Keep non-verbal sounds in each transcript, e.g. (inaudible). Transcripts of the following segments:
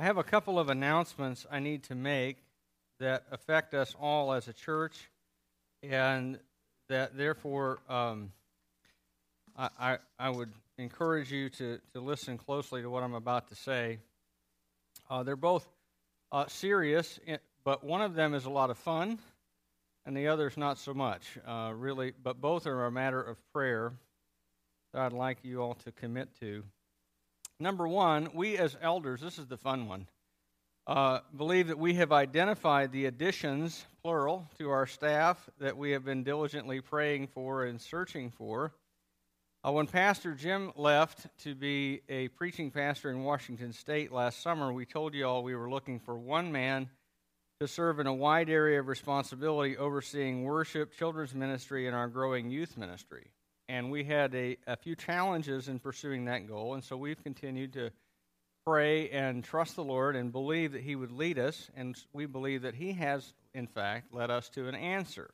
I have a couple of announcements I need to make that affect us all as a church, and that therefore um, I, I, I, would encourage you to, to listen closely to what I'm about to say. Uh, they're both uh, serious, eh, but one of them is a lot of fun, and the other is not so much, uh, really, but both are a matter of prayer that I'd like you all to commit to. Number one, we as elders, this is the fun one, uh, believe that we have identified the additions, plural, to our staff that we have been diligently praying for and searching for. Uh, when Pastor Jim left to be a preaching pastor in Washington State last summer, we told you all we were looking for one man to serve in a wide area of responsibility overseeing worship, children's ministry, and our growing youth ministry and we had a, a few challenges in pursuing that goal, and so we've continued to pray and trust the Lord and believe that He would lead us, and we believe that He has, in fact, led us to an answer.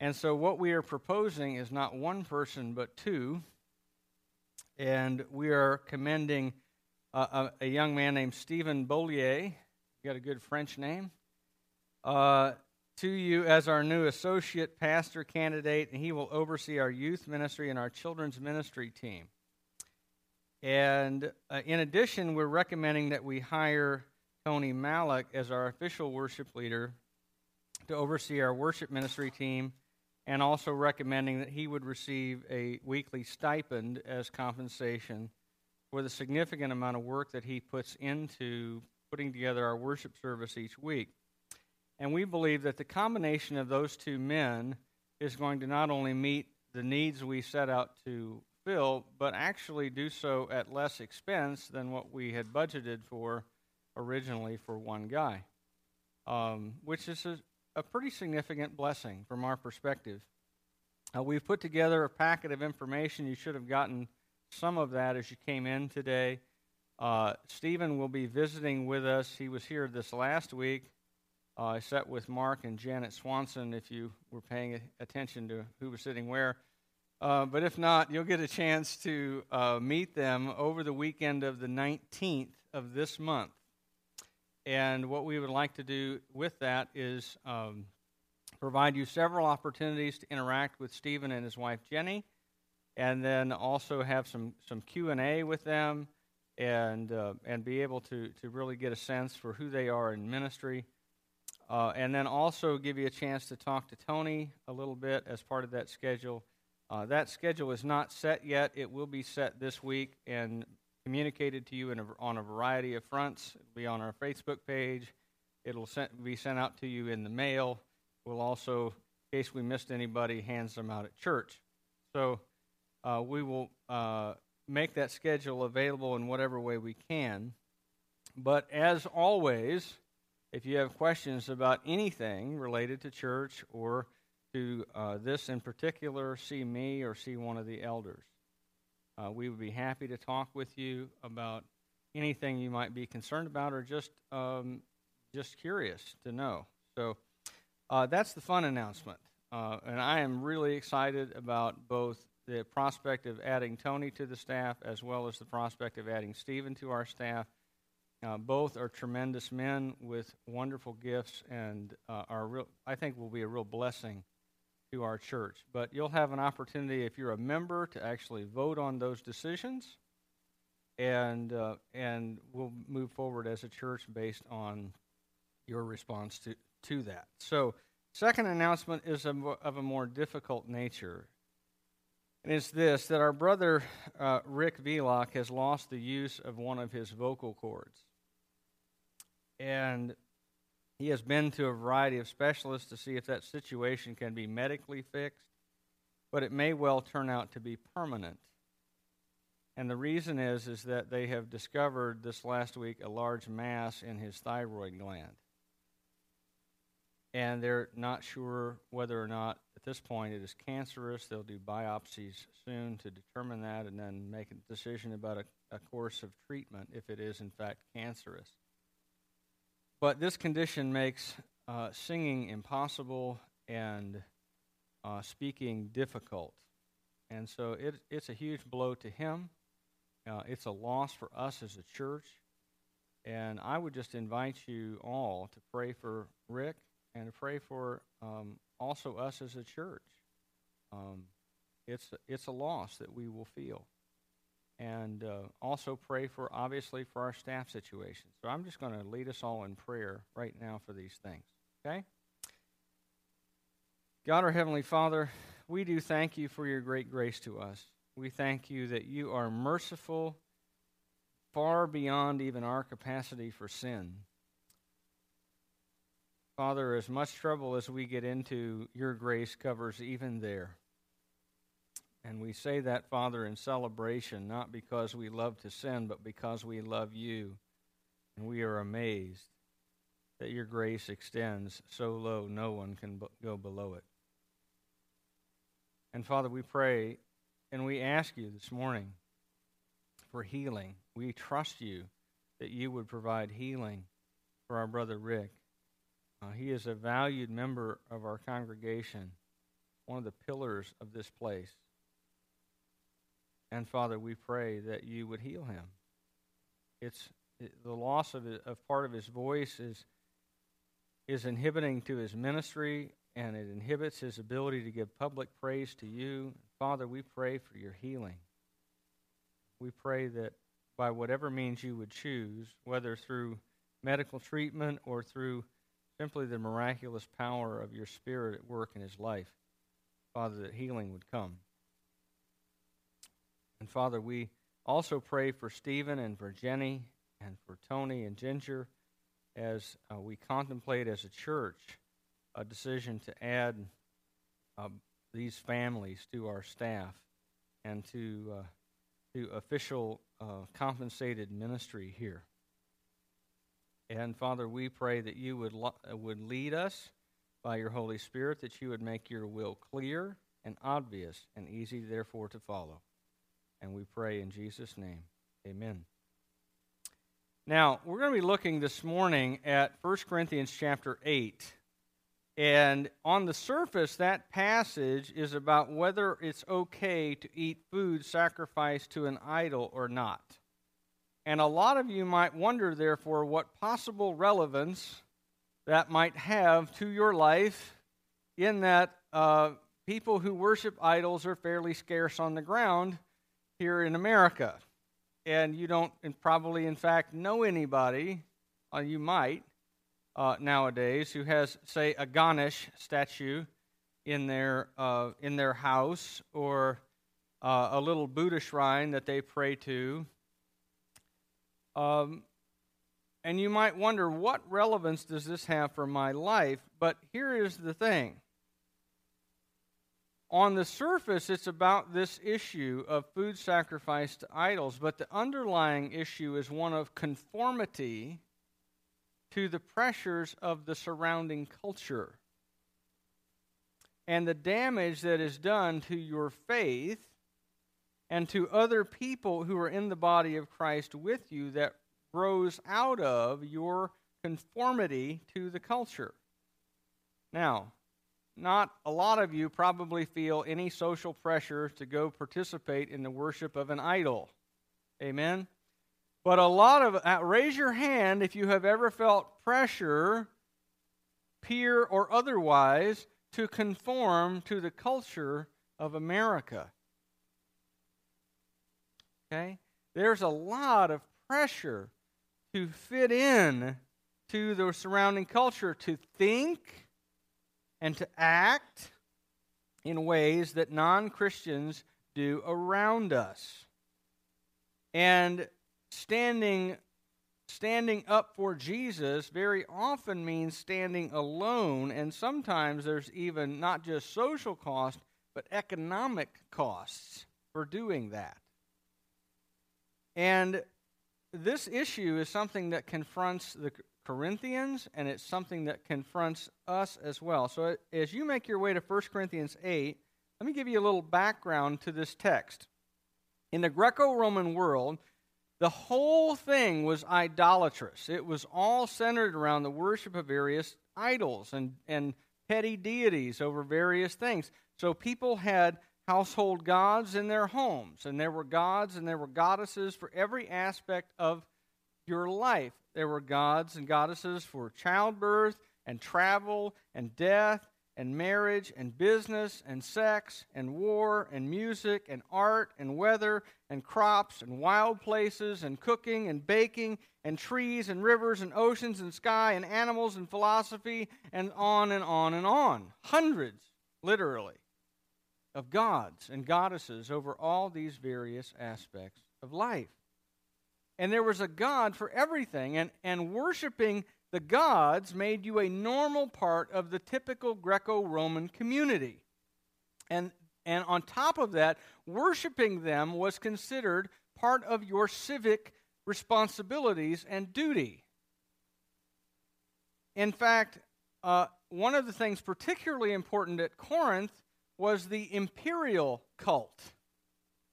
And so, what we are proposing is not one person, but two. And we are commending a, a, young man named Stephen Bollier. Got a good French name. Uh, to you as our new associate pastor candidate, and he will oversee our youth ministry and our children's ministry team. And uh, in addition, we're recommending that we hire Tony Malik as our official worship leader to oversee our worship ministry team, and also recommending that he would receive a weekly stipend as compensation for the significant amount of work that he puts into putting together our worship service each week. And we believe that the combination of those two men is going to not only meet the needs we set out to fill, but actually do so at less expense than what we had budgeted for originally for one guy, um, which is a, a, pretty significant blessing from our perspective. Uh, we've put together a packet of information. You should have gotten some of that as you came in today. Uh, Stephen will be visiting with us. He was here this last week. Uh, I sat with Mark and Janet Swanson if you were paying attention to who was sitting where. Uh, but if not, you'll get a chance to uh, meet them over the weekend of the 19th of this month. And what we would like to do with that is um, provide you several opportunities to interact with Stephen and his wife Jenny, and then also have some, some Q&A with them and, uh, and be able to, to really get a sense for who they are in ministry. Uh, and then also give you a chance to talk to Tony a little bit as part of that schedule. Uh, that schedule is not set yet. It will be set this week and communicated to you a, on a variety of fronts. It'll be on our Facebook page. It'll sent, be sent out to you in the mail. We'll also, in case we missed anybody, hands them out at church. So uh, we will uh, make that schedule available in whatever way we can. But as always, if you have questions about anything related to church or to uh, this in particular, see me or see one of the elders. Uh, we would be happy to talk with you about anything you might be concerned about or just um, just curious to know. So uh, that's the fun announcement, uh, and I am really excited about both the prospect of adding Tony to the staff as well as the prospect of adding Stephen to our staff. Uh, both are tremendous men with wonderful gifts and uh, are real, I think will be a real blessing to our church. But you'll have an opportunity if you're a member to actually vote on those decisions, and uh, and we'll move forward as a church based on your response to to that. So, second announcement is a, of a more difficult nature. And it's this that our brother uh, Rick Velock has lost the use of one of his vocal cords and he has been to a variety of specialists to see if that situation can be medically fixed, but it may well turn out to be permanent. And the reason is is that they have discovered this last week a large mass in his thyroid gland. And they're not sure whether or not at this point it is cancerous. They'll do biopsies soon to determine that and then make a decision about a, a course of treatment if it is in fact cancerous. But this condition makes uh, singing impossible and uh, speaking difficult. And so it, it's a huge blow to him. Uh, it's a loss for us as a church. And I would just invite you all to pray for Rick and to pray for um, also us as a church. Um, it's, it's a loss that we will feel. And uh, also pray for, obviously, for our staff situation. So I'm just going to lead us all in prayer right now for these things. Okay? God, our Heavenly Father, we do thank you for your great grace to us. We thank you that you are merciful far beyond even our capacity for sin. Father, as much trouble as we get into, your grace covers even there. And we say that, Father, in celebration, not because we love to sin, but because we love you. And we are amazed that your grace extends so low no one can go below it. And Father, we pray and we ask you this morning for healing. We trust you that you would provide healing for our brother Rick. Uh, he is a valued member of our congregation, one of the pillars of this place. And Father, we pray that you would heal him. It's it, the loss of, of part of his voice is is inhibiting to his ministry and it inhibits his ability to give public praise to you. Father, we pray for your healing. We pray that by whatever means you would choose, whether through medical treatment or through simply the miraculous power of your Spirit at work in his life, Father, that healing would come. And Father, we also pray for Stephen and for Jenny and for Tony and Ginger as uh, we contemplate as a church a decision to add uh, these families to our staff and to, uh, to official uh, compensated ministry here. And Father, we pray that you would, lo- uh, would lead us by your Holy Spirit, that you would make your will clear and obvious and easy, therefore, to follow. And we pray in Jesus' name. Amen. Now, we're going to be looking this morning at 1 Corinthians chapter 8. And on the surface, that passage is about whether it's okay to eat food sacrificed to an idol or not. And a lot of you might wonder, therefore, what possible relevance that might have to your life, in that uh, people who worship idols are fairly scarce on the ground here in America. And you don't and probably, in fact, know anybody, uh, you might, uh, nowadays who has, say, a Ganesh statue in their, uh, in their house or uh, a little Buddha shrine that they pray to um, and you might wonder, what relevance does this have for my life? But here is the thing. On the surface, it's about this issue of food sacrifice to idols, but the underlying issue is one of conformity to the pressures of the surrounding culture. And the damage that is done to your faith and to other people who are in the body of Christ with you that grows out of your conformity to the culture. Now, not a lot of you probably feel any social pressure to go participate in the worship of an idol. Amen? But a lot of, uh, raise your hand if you have ever felt pressure, peer or otherwise, to conform to the culture of America. Okay? There's a lot of pressure to fit in to the surrounding culture, to think and to act in ways that non Christians do around us. And standing standing up for Jesus very often means standing alone and sometimes there's even not just social cost but economic costs for doing that. And this issue is something that confronts the Corinthians, and it's something that confronts us as well. So, as you make your way to 1 Corinthians 8, let me give you a little background to this text. In the Greco Roman world, the whole thing was idolatrous. It was all centered around the worship of various idols and, and petty deities over various things. So people had household gods in their homes, and there were gods and there were goddesses for every aspect of your life. There were gods and goddesses for childbirth and travel and death and marriage and business and sex and war and music and art and weather and crops and wild places and cooking and baking and trees and rivers and oceans and sky and animals and philosophy and on and on and on. Hundreds, literally, of gods and goddesses over all these various aspects of life. And there was a God for everything, and, and worshiping the gods made you a normal part of the typical Greco Roman community. And, and on top of that, worshiping them was considered part of your civic responsibilities and duty. In fact, uh, one of the things particularly important at Corinth was the imperial cult,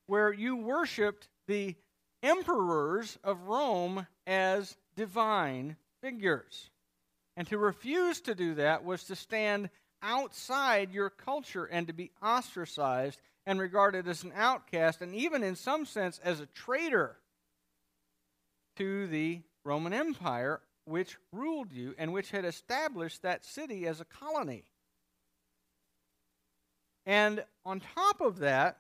where you worshiped the emperors of Rome as divine figures. And to refuse to do that was to stand outside your culture and to be ostracized and regarded as an outcast and even in some sense as a traitor to the Roman Empire, which ruled you and which had established that city as a colony. And on top of that,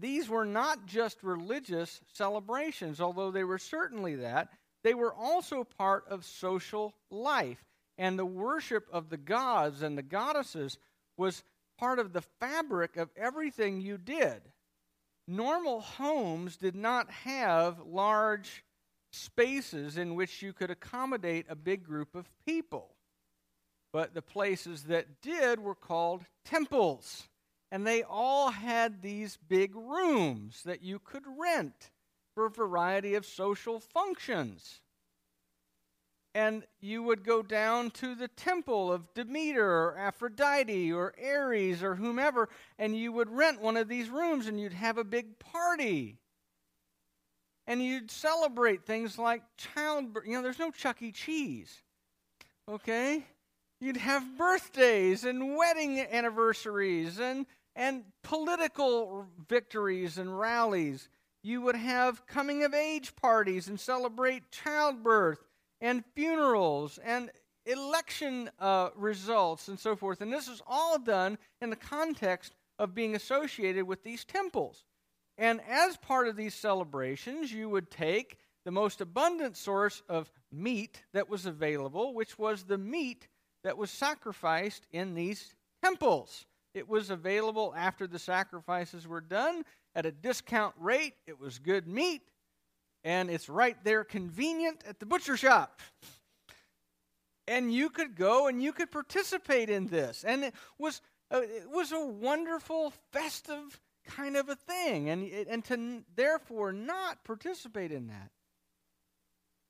these were not just religious celebrations, although they were certainly that. They were also part of social life. And the worship of the gods and the goddesses was part of the fabric of everything you did. Normal homes did not have large spaces in which you could accommodate a big group of people. But the places that did were called temples. And they all had these big rooms that you could rent for a variety of social functions. And you would go down to the temple of Demeter or Aphrodite or Ares or whomever, and you would rent one of these rooms and you'd have a big party. And you'd celebrate things like childbirth. You know, there's no Chuck E. Cheese. Okay? You'd have birthdays and wedding anniversaries and, and political victories and rallies you would have coming of age parties and celebrate childbirth and funerals and election uh, results and so forth. And this is all done in the context of being associated with these temples. And as part of these celebrations, you would take the most abundant source of meat that was available, which was the meat that was sacrificed in these temples. It was available after the sacrifices were done at a discount rate. It was good meat, and it's right there convenient at the butcher shop. And you could go and you could participate in this. And it was, uh, it was a wonderful, festive kind of a thing. And, and to therefore not participate in that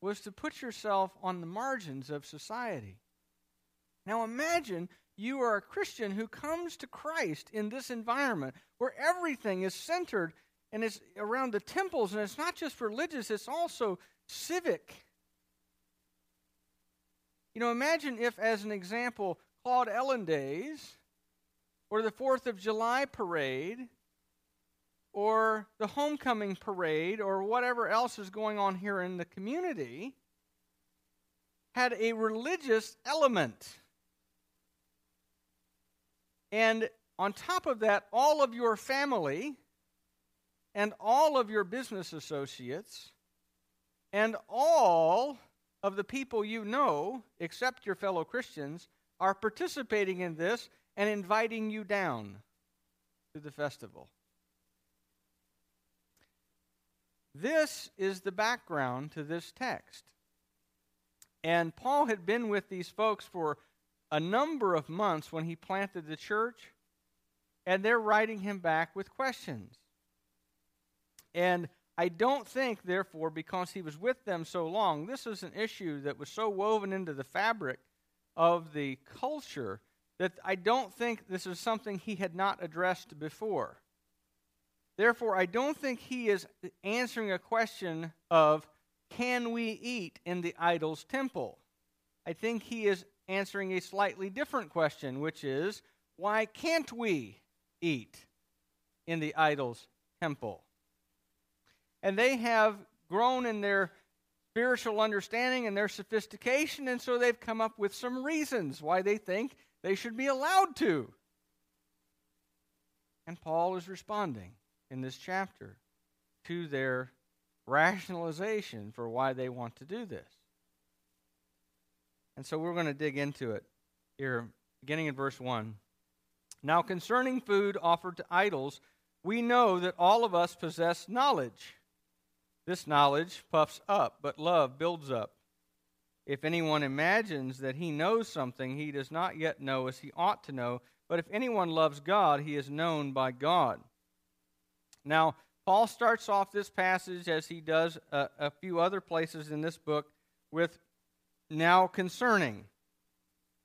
was to put yourself on the margins of society. Now imagine you are a Christian who comes to Christ in this environment where everything is centered and is around the temples, and it's not just religious, it's also civic. You know, imagine if, as an example, Claude Ellen Days, or the Fourth of July parade, or the homecoming parade, or whatever else is going on here in the community, had a religious element. And on top of that, all of your family and all of your business associates and all of the people you know, except your fellow Christians, are participating in this and inviting you down to the festival. This is the background to this text. And Paul had been with these folks for a number of months when he planted the church, and they're writing him back with questions. And I don't think, therefore, because he was with them so long, this is an issue that was so woven into the fabric of the culture that I don't think this is something he had not addressed before. Therefore, I don't think he is answering a question of, can we eat in the idol's temple? I think he is answering a slightly different question, which is why can't we eat in the idol's temple? And they have grown in their spiritual understanding and their sophistication, and so they've come up with some reasons why they think they should be allowed to. And Paul is responding in this chapter to their rationalization for why they want to do this. And so we're going to dig into it here, beginning in verse 1. Now, concerning food offered to idols, we know that all of us possess knowledge. This knowledge puffs up, but love builds up. If anyone imagines that he knows something he does not yet know as he ought to know, but if anyone loves God, he is known by God. Now, Paul starts off this passage, as he does a, a few other places in this book, with now concerning.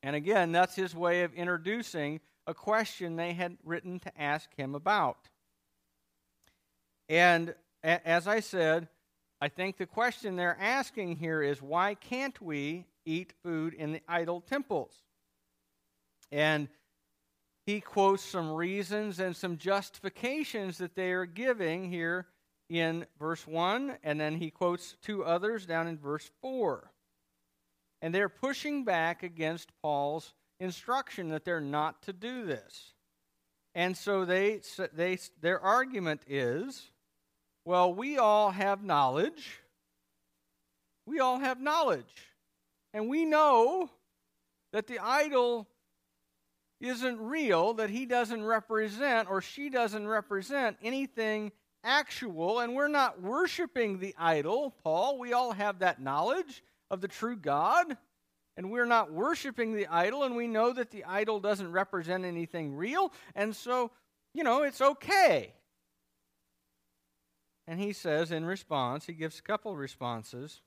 And again, that's his way of introducing a question they had written to ask him about. And as I said, I think the question they're asking here is why can't we eat food in the idol temples? And he quotes some reasons and some justifications that they are giving here in verse 1, and then he quotes two others down in verse 4. And they're pushing back against Paul's instruction that they're not to do this. And so they, they, their argument is well, we all have knowledge. We all have knowledge. And we know that the idol isn't real, that he doesn't represent or she doesn't represent anything actual, and we're not worshiping the idol, Paul. We all have that knowledge of the true God, and we're not worshiping the idol, and we know that the idol doesn't represent anything real, and so, you know, it's okay. And he says in response, he gives a couple responses.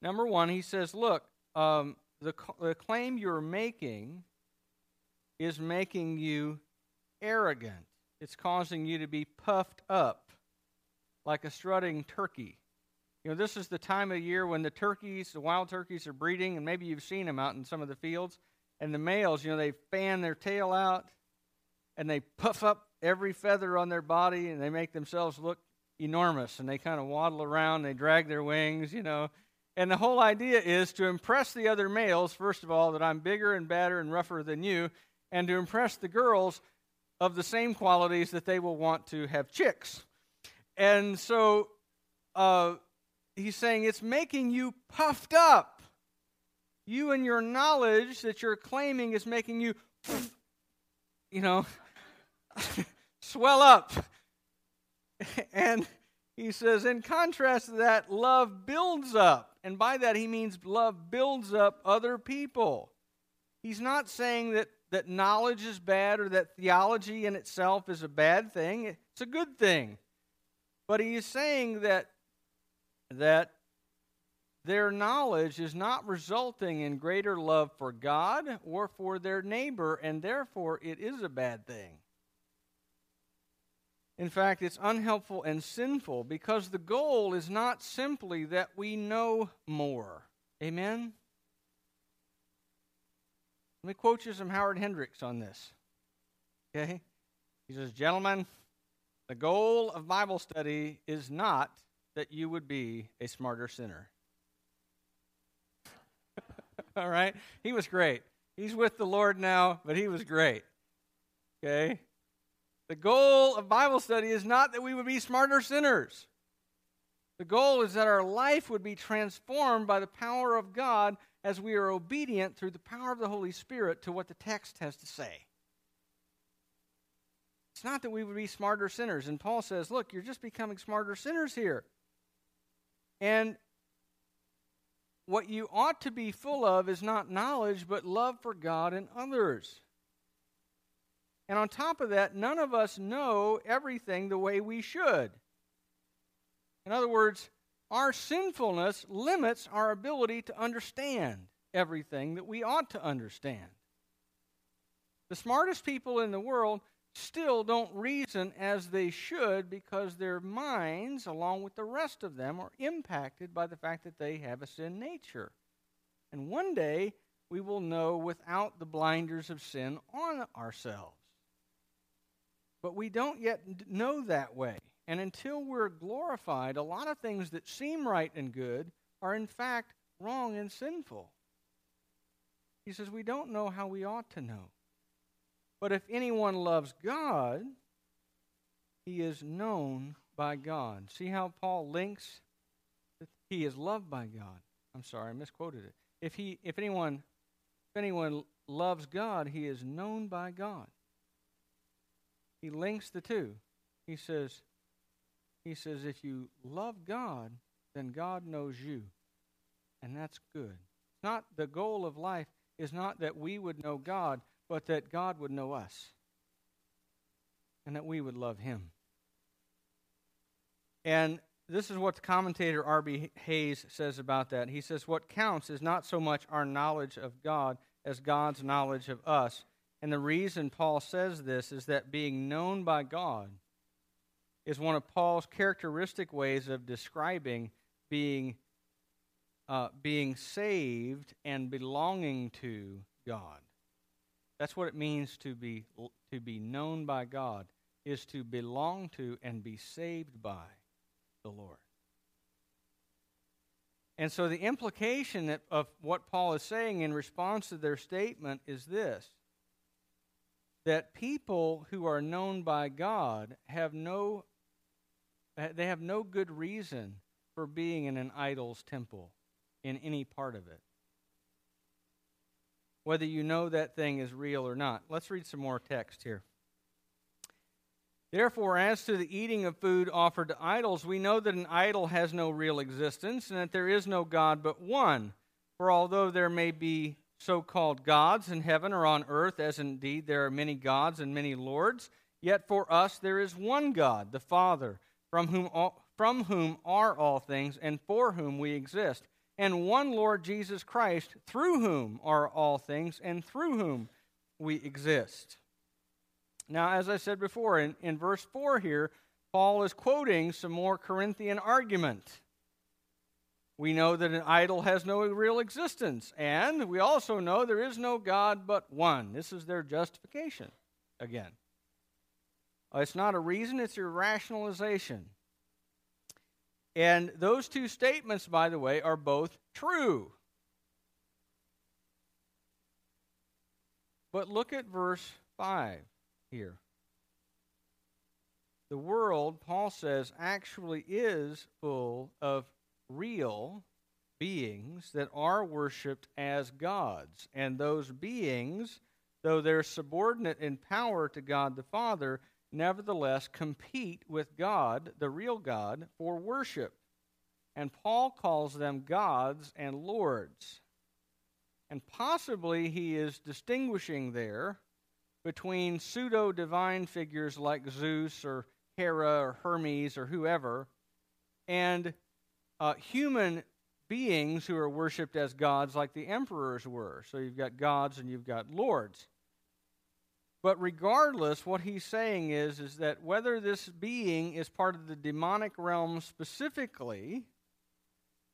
Number one, he says, Look, um, the, the claim you're making is making you arrogant. It's causing you to be puffed up like a strutting turkey. You know, this is the time of year when the turkeys, the wild turkeys, are breeding, and maybe you've seen them out in some of the fields. And the males, you know, they fan their tail out and they puff up every feather on their body and they make themselves look enormous and they kind of waddle around, they drag their wings, you know. And the whole idea is to impress the other males, first of all, that I'm bigger and badder and rougher than you, and to impress the girls of the same qualities that they will want to have chicks. And so uh, he's saying it's making you puffed up. You and your knowledge that you're claiming is making you, you know, (laughs) swell up. (laughs) and he says, in contrast to that, love builds up. And by that, he means love builds up other people. He's not saying that, that knowledge is bad or that theology in itself is a bad thing. It's a good thing. But he is saying that, that their knowledge is not resulting in greater love for God or for their neighbor, and therefore it is a bad thing. In fact, it's unhelpful and sinful because the goal is not simply that we know more. Amen? Let me quote you some Howard Hendricks on this. Okay? He says, Gentlemen, the goal of Bible study is not that you would be a smarter sinner. (laughs) All right? He was great. He's with the Lord now, but he was great. Okay? The goal of Bible study is not that we would be smarter sinners. The goal is that our life would be transformed by the power of God as we are obedient through the power of the Holy Spirit to what the text has to say. It's not that we would be smarter sinners. And Paul says, look, you're just becoming smarter sinners here. And what you ought to be full of is not knowledge, but love for God and others. And on top of that, none of us know everything the way we should. In other words, our sinfulness limits our ability to understand everything that we ought to understand. The smartest people in the world still don't reason as they should because their minds, along with the rest of them, are impacted by the fact that they have a sin nature. And one day we will know without the blinders of sin on ourselves. But we don't yet know that way. And until we're glorified, a lot of things that seem right and good are in fact wrong and sinful. He says, We don't know how we ought to know. But if anyone loves God, he is known by God. See how Paul links he is loved by God. I'm sorry, I misquoted it. If he if anyone if anyone loves God, he is known by God. He links the two. He says he says if you love God, then God knows you. And that's good. Not the goal of life is not that we would know God, but that God would know us. And that we would love him. And this is what the commentator R.B. Hays says about that. He says, What counts is not so much our knowledge of God as God's knowledge of us. And the reason Paul says this is that being known by God is one of Paul's characteristic ways of describing being, uh, being saved and belonging to God. That's what it means to be, to be known by God, is to belong to and be saved by the Lord. And so the implication of what Paul is saying in response to their statement is this that people who are known by God have no they have no good reason for being in an idol's temple in any part of it. Whether you know that thing is real or not. Let's read some more text here. Therefore, as to the eating of food offered to idols, we know that an idol has no real existence and that there is no God but one. For although there may be so called gods in heaven or on earth, as indeed there are many gods and many lords, yet for us there is one God, the Father, from whom, all, from whom are all things and for whom we exist, and one Lord Jesus Christ, through whom are all things and through whom we exist. Now, as I said before, in, in verse 4 here, Paul is quoting some more Corinthian argument. We know that an idol has no real existence, and we also know there is no God but one. This is their justification again. Uh, it's not a reason, it's your rationalization. And those two statements, by the way, are both true. But look at verse 5 here. The world, Paul says, actually is full of real beings that are worshiped as gods. And those beings, though they're subordinate in power to God the Father, nevertheless compete with God, the real God, for worship. And Paul calls them gods and lords. And possibly he is distinguishing there between pseudo divine figures like Zeus or Hera or Hermes or whoever and uh, human beings who are worshipped as gods like the emperors were. So you've got gods and you've got lords. But regardless, what he's saying is, is that whether this being is part of the demonic realm specifically,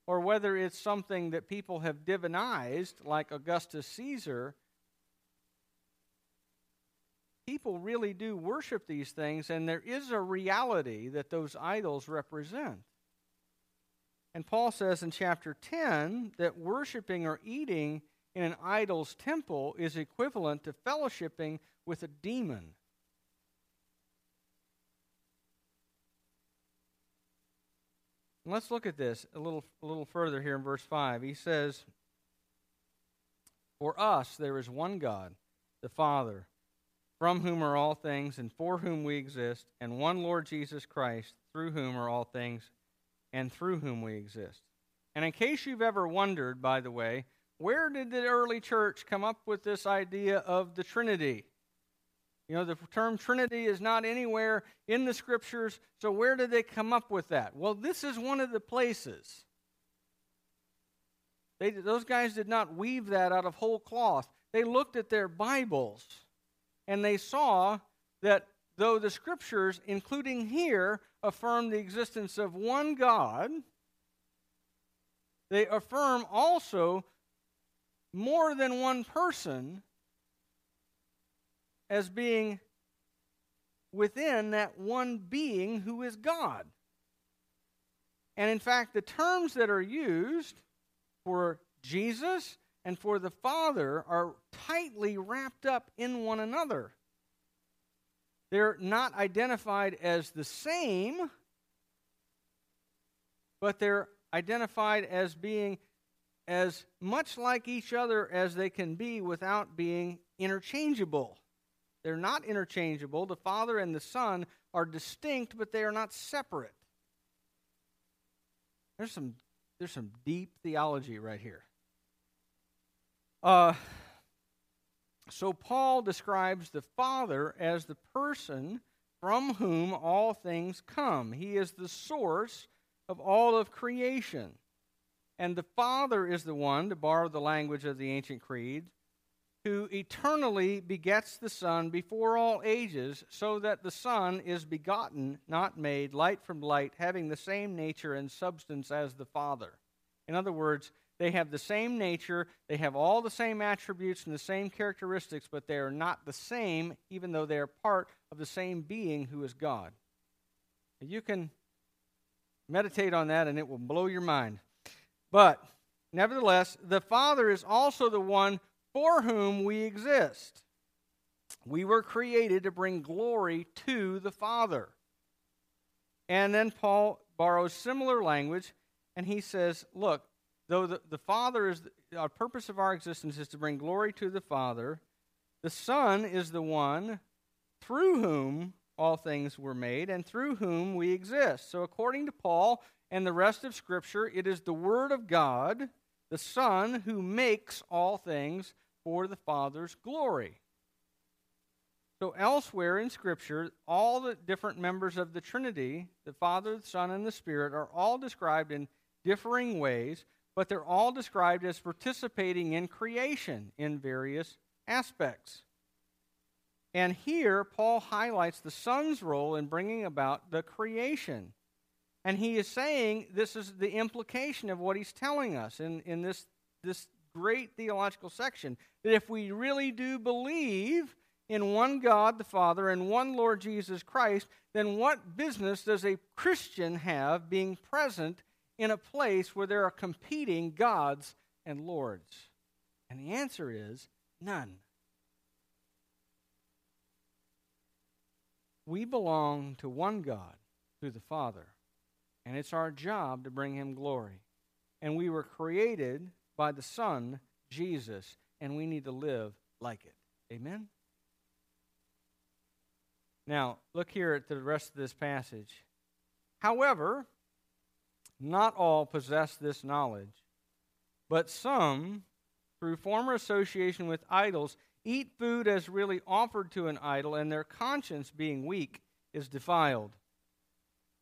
or whether it's something that people have divinized, like Augustus Caesar, people really do worship these things, and there is a reality that those idols represent. And Paul says in chapter 10 that worshiping or eating in an idol's temple is equivalent to fellowshipping with a demon. let's look at this a little, a little further here in verse 5. He says, For us there is one God, the Father from whom are all things, and for whom we exist, and one Lord Jesus Christ, through whom are all things, and through whom we exist. And in case you've ever wondered, by the way, where did the early church come up with this idea of the Trinity? You know, the term Trinity is not anywhere in the scriptures, so where did they come up with that? Well, this is one of the places. They, those guys did not weave that out of whole cloth. They looked at their Bibles and they saw that though the scriptures, including here, affirm the existence of one God, they affirm also more than one person as being within that one being who is God. And in fact, the terms that are used for Jesus and for the Father are tightly wrapped up in one another. They're not identified as the same, but they're identified as being as much like each other as they can be without being interchangeable. They're not interchangeable. The Father and the Son are distinct, but they are not separate. There's some, there's some deep theology right here. Uh, so, Paul describes the Father as the person from whom all things come. He is the source of all of creation. And the Father is the one, to borrow the language of the ancient creed, who eternally begets the Son before all ages, so that the Son is begotten, not made, light from light, having the same nature and substance as the Father. In other words, they have the same nature, they have all the same attributes and the same characteristics, but they are not the same, even though they are part of the same being who is God. You can meditate on that and it will blow your mind. But, nevertheless, the Father is also the one for whom we exist. We were created to bring glory to the Father. And then Paul borrows similar language and he says, Look, though the, the Father is, the, our purpose of our existence is to bring glory to the Father, the Son is the one through whom all things were made and through whom we exist. So, according to Paul and the rest of Scripture, it is the Word of God, the Son, who makes all things for the Father's glory. So, elsewhere in Scripture, all the different members of the Trinity, the Father, the Son, and the Spirit, are all described in differing ways, but they're all described as participating in creation in various aspects. And here, Paul highlights the Son's role in bringing about the creation. And he is saying this is the implication of what he's telling us in, in this, this great theological section that if we really do believe in one God the Father and one Lord Jesus Christ, then what business does a Christian have being present in a place where there are competing gods and lords? And the answer is none. We belong to one God through the Father, and it's our job to bring him glory. And we were created by the Son, Jesus, and we need to live like it. Amen? Now, look here at the rest of this passage. However, not all possess this knowledge, but some, through former association with idols, eat food as really offered to an idol, and their conscience, being weak, is defiled.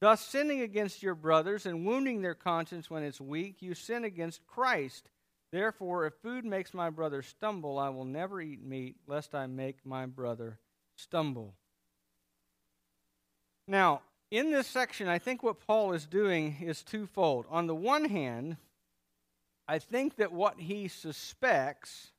Thus, sinning against your brothers and wounding their conscience when it's weak, you sin against Christ. Therefore, if food makes my brother stumble, I will never eat meat, lest I make my brother stumble. Now, in this section, I think what Paul is doing is twofold. On the one hand, I think that what he suspects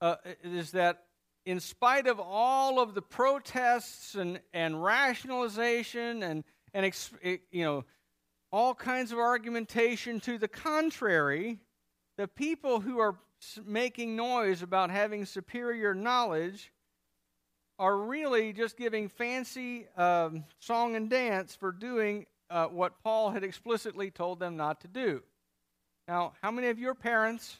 uh, is that in spite of all of the protests and, and rationalization and, and you know, all kinds of argumentation to the contrary, the people who are making noise about having superior knowledge are really just giving fancy um, song and dance for doing uh, what Paul had explicitly told them not to do. Now, how many of your parents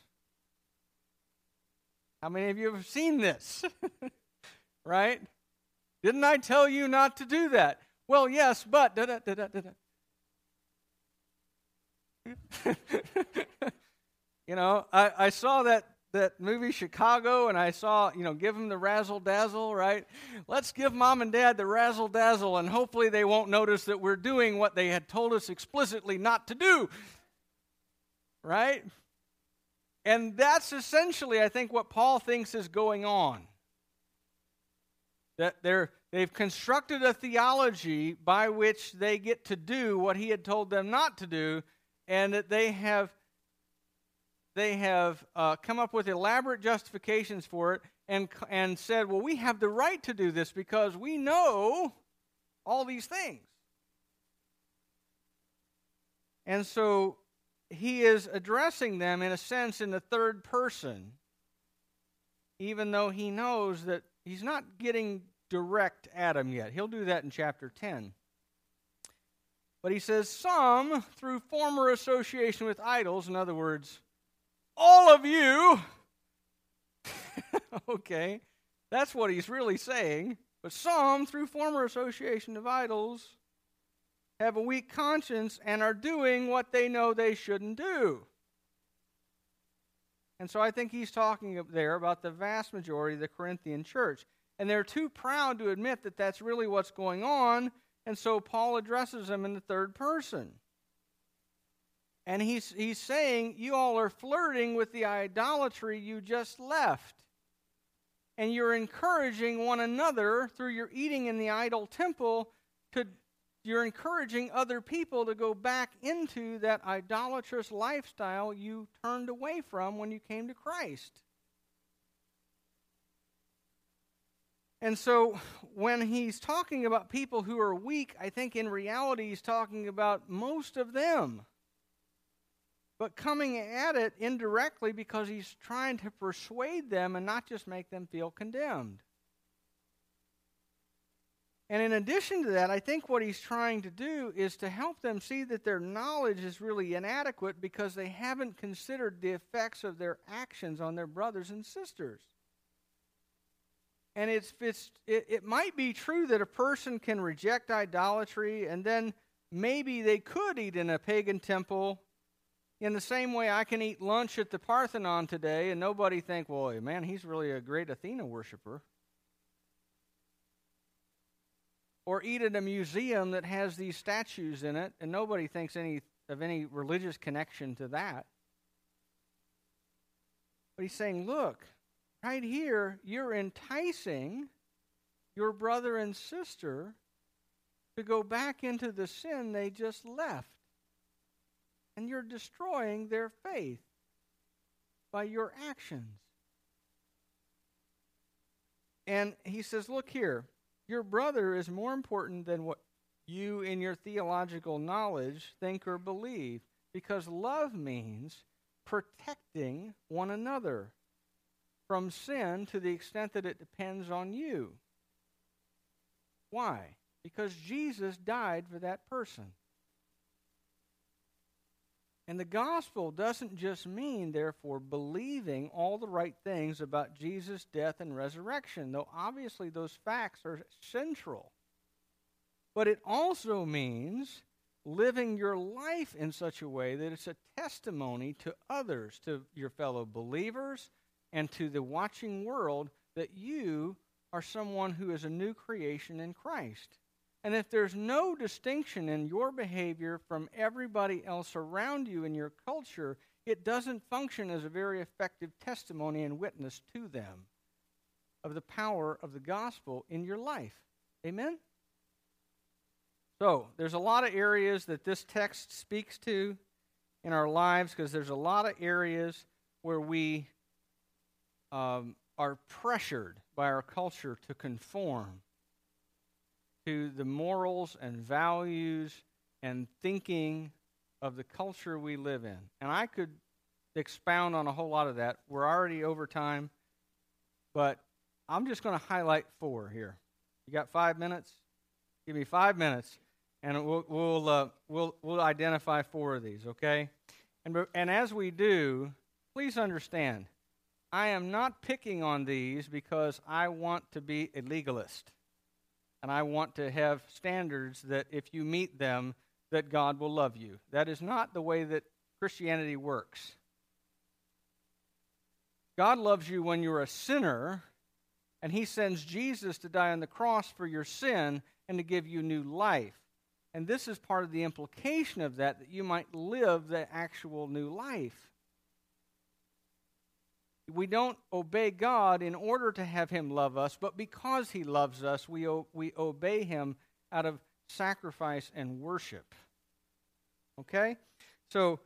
how many of you have seen this? (laughs) right? Didn't I tell you not to do that? Well, yes, but. Da, da, da, (laughs) you know, I, I saw that that movie Chicago and I saw, you know, give them the razzle dazzle, right? Let's give mom and dad the razzle dazzle and hopefully they won't notice that we're doing what they had told us explicitly not to do. Right? And that's essentially, I think, what Paul thinks is going on. That they're, they've constructed a theology by which they get to do what he had told them not to do, and that they have they have uh, come up with elaborate justifications for it and, and said, well, we have the right to do this because we know all these things. And so he is addressing them, in a sense, in the third person, even though he knows that he's not getting direct at them yet. He'll do that in chapter 10. But he says, Some, through former association with idols, in other words, all of you. (laughs) okay, that's what he's really saying. But some, through former association of idols, have a weak conscience and are doing what they know they shouldn't do. And so I think he's talking there about the vast majority of the Corinthian church. And they're too proud to admit that that's really what's going on. And so Paul addresses them in the third person. And he's, he's saying, You all are flirting with the idolatry you just left. And you're encouraging one another through your eating in the idol temple to you're encouraging other people to go back into that idolatrous lifestyle you turned away from when you came to Christ. And so when he's talking about people who are weak, I think in reality he's talking about most of them but coming at it indirectly because he's trying to persuade them and not just make them feel condemned. And in addition to that, I think what he's trying to do is to help them see that their knowledge is really inadequate because they haven't considered the effects of their actions on their brothers and sisters. And it's, it's, it, it might be true that a person can reject idolatry and then maybe they could eat in a pagan temple in the same way, I can eat lunch at the Parthenon today and nobody think, well, man, he's really a great Athena worshiper. Or eat at a museum that has these statues in it and nobody thinks any of any religious connection to that. But he's saying, look, right here, you're enticing your brother and sister to go back into the sin they just left and you're destroying their faith by your actions. And he says, Look here, your brother is more important than what you, in your theological knowledge, think or believe, because love means protecting one another from sin to the extent that it depends on you. Why? Because Jesus died for that person. And the gospel doesn't just mean, therefore, believing all the right things about Jesus' death and resurrection, though obviously those facts are central. But it also means living your life in such a way that it's a testimony to others, to your fellow believers, and to the watching world that you are someone who is a new creation in Christ. And if there's no distinction in your behavior from everybody else around you in your culture, it doesn't function as a very effective testimony and witness to them of the power of the gospel in your life. Amen? So, there's a lot of areas that this text speaks to in our lives because there's a lot of areas where we um, are pressured by our culture to conform to the morals and values and thinking of the culture we live in. And I could expound on a whole lot of that. We're already over time, but I'm just going to highlight four here. You got five minutes? Give me five minutes, and we'll we'll uh, we'll we'll identify four of these. Okay, and and as we do, please understand, I am not picking on these because I want to be a legalist and I want to have standards that if you meet them, that God will love you. That is not the way that Christianity works. God loves you when you're a sinner, and He sends Jesus to die on the cross for your sin and to give you new life. And this is part of the implication of that, that you might live the actual new life. We don't obey God in order to have Him love us, but because He loves us, we, o- we obey Him out of sacrifice and worship. Okay? So,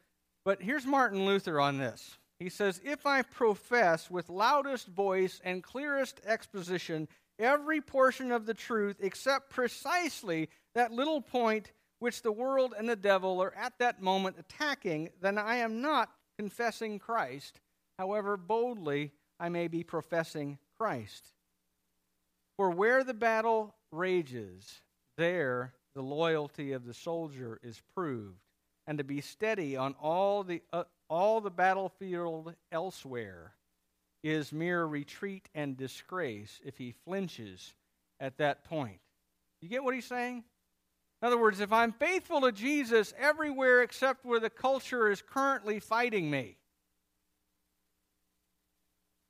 but here's Martin Luther on this. He says, If I profess with loudest voice and clearest exposition every portion of the truth except precisely that little point which the world and the devil are at that moment attacking, then I am not confessing Christ, however boldly I may be professing Christ. For where the battle rages, there the loyalty of the soldier is proved, and to be steady on all the, uh, all the battlefield elsewhere is mere retreat and disgrace if he flinches at that point. You get what he's saying? In other words, if I'm faithful to Jesus everywhere except where the culture is currently fighting me,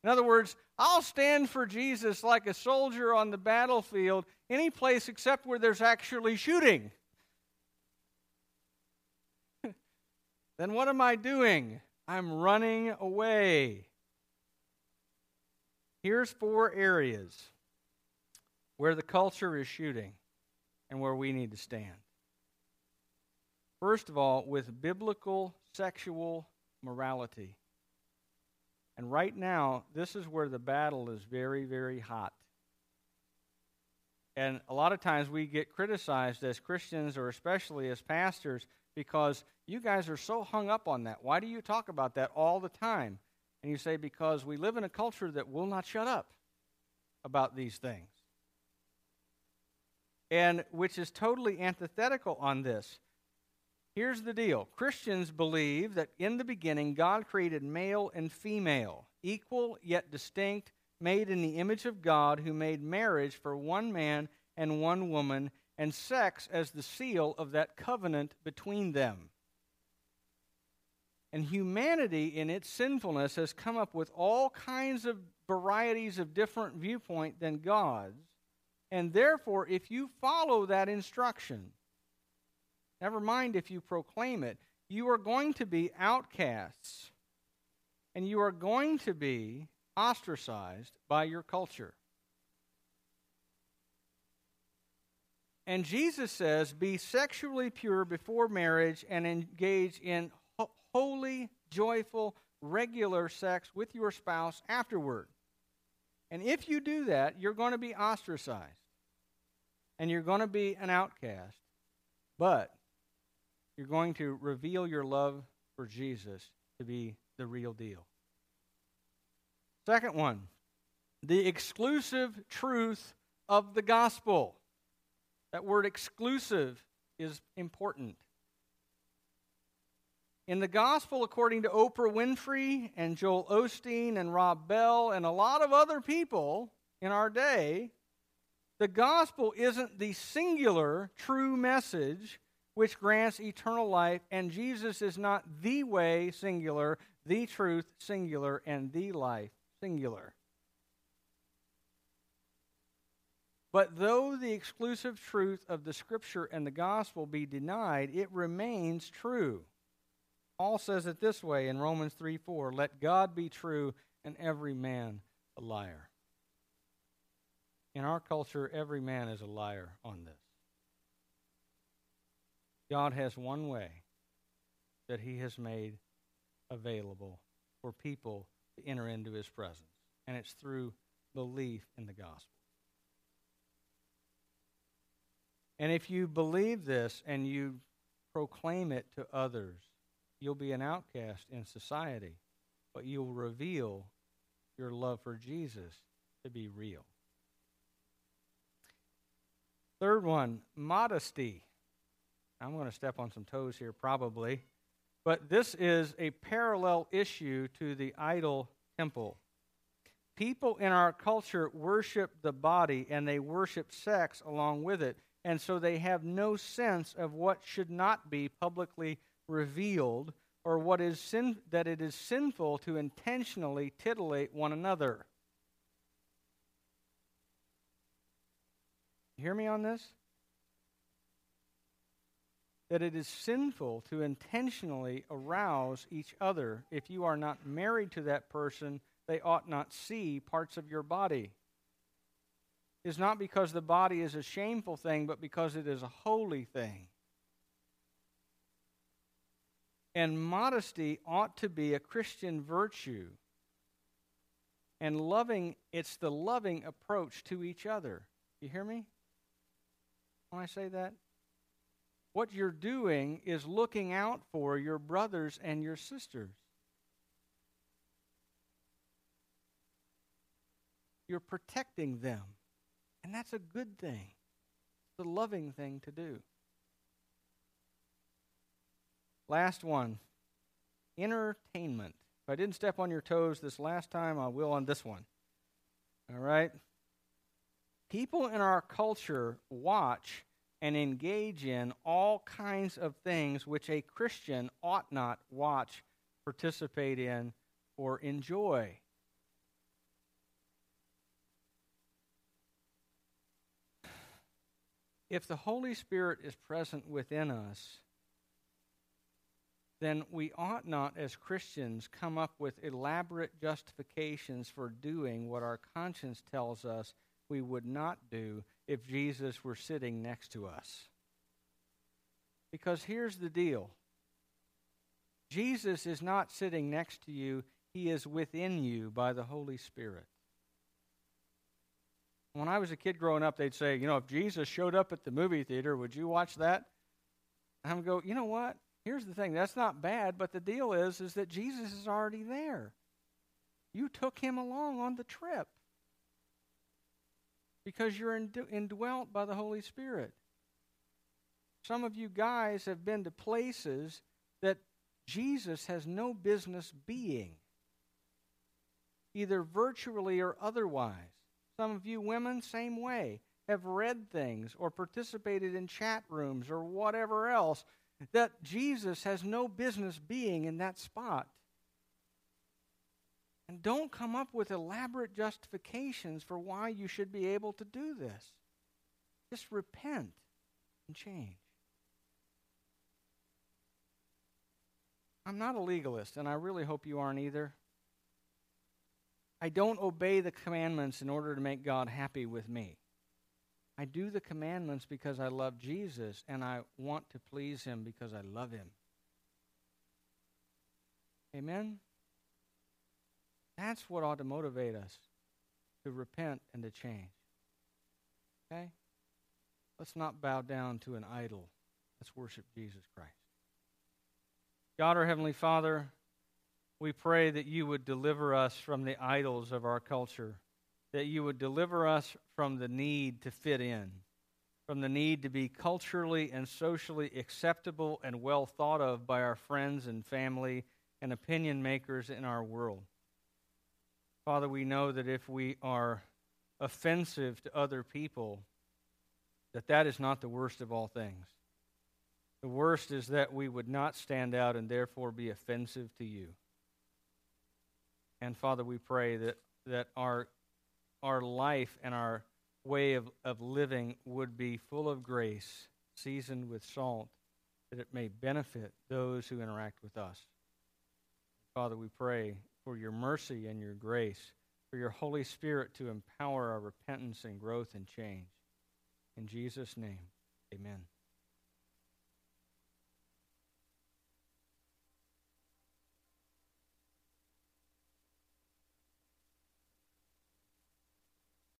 in other words, I'll stand for Jesus like a soldier on the battlefield any place except where there's actually shooting. (laughs) then what am I doing? I'm running away. Here's four areas where the culture is shooting and where we need to stand. First of all, with biblical sexual morality. And right now, this is where the battle is very, very hot. And a lot of times we get criticized as Christians or especially as pastors because you guys are so hung up on that. Why do you talk about that all the time? And you say, because we live in a culture that will not shut up about these things. And which is totally antithetical on this. Here's the deal Christians believe that in the beginning God created male and female, equal yet distinct, made in the image of God, who made marriage for one man and one woman, and sex as the seal of that covenant between them. And humanity, in its sinfulness, has come up with all kinds of varieties of different viewpoint than God's. And therefore, if you follow that instruction, never mind if you proclaim it, you are going to be outcasts. And you are going to be ostracized by your culture. And Jesus says, Be sexually pure before marriage and engage in holy, joyful, regular sex with your spouse afterward. And if you do that, you're going to be ostracized and you're going to be an outcast. But you're going to reveal your love for Jesus to be the real deal. Second one, the exclusive truth of the gospel. That word exclusive is important. In the gospel, according to Oprah Winfrey and Joel Osteen and Rob Bell and a lot of other people in our day, the gospel isn't the singular true message which grants eternal life, and Jesus is not the way singular, the truth singular, and the life singular. But though the exclusive truth of the Scripture and the gospel be denied, it remains true. Paul says it this way in Romans 3 4 Let God be true and every man a liar. In our culture, every man is a liar on this. God has one way that He has made available for people to enter into His presence, and it's through belief in the gospel. And if you believe this and you proclaim it to others, you'll be an outcast in society, but you'll reveal your love for Jesus to be real. Third one, modesty. I'm going to step on some toes here probably, but this is a parallel issue to the idol temple. People in our culture worship the body and they worship sex along with it, and so they have no sense of what should not be publicly revealed or what is sin, that it is sinful to intentionally titillate one another. Hear me on this? That it is sinful to intentionally arouse each other. If you are not married to that person, they ought not see parts of your body. Is not because the body is a shameful thing, but because it is a holy thing. And modesty ought to be a Christian virtue. And loving, it's the loving approach to each other. You hear me? When I say that? What you're doing is looking out for your brothers and your sisters. You're protecting them. And that's a good thing. It's a loving thing to do. Last one entertainment. If I didn't step on your toes this last time, I will on this one. All right? People in our culture watch and engage in all kinds of things which a Christian ought not watch, participate in, or enjoy. If the Holy Spirit is present within us, then we ought not, as Christians, come up with elaborate justifications for doing what our conscience tells us we would not do if Jesus were sitting next to us. Because here's the deal Jesus is not sitting next to you, He is within you by the Holy Spirit. When I was a kid growing up, they'd say, you know, if Jesus showed up at the movie theater, would you watch that? And I would go, you know what? Here's the thing, that's not bad, but the deal is is that Jesus is already there. You took him along on the trip because you're indwelt by the Holy Spirit. Some of you guys have been to places that Jesus has no business being, either virtually or otherwise. Some of you women, same way, have read things or participated in chat rooms or whatever else that Jesus has no business being in that spot. And don't come up with elaborate justifications for why you should be able to do this. Just repent and change. I'm not a legalist, and I really hope you aren't either. I don't obey the commandments in order to make God happy with me. I do the commandments because I love Jesus and I want to please him because I love him. Amen? That's what ought to motivate us to repent and to change. Okay? Let's not bow down to an idol. Let's worship Jesus Christ. God, our Heavenly Father, we pray that you would deliver us from the idols of our culture, that you would deliver us from the need to fit in, from the need to be culturally and socially acceptable and well thought of by our friends and family and opinion makers in our world. Father, we know that if we are offensive to other people, that that is not the worst of all things. The worst is that we would not stand out and therefore be offensive to you. And Father, we pray that, that our, our life and our way of, of living would be full of grace, seasoned with salt, that it may benefit those who interact with us. Father, we pray for your mercy and your grace, for your Holy Spirit to empower our repentance and growth and change. In Jesus' name, amen.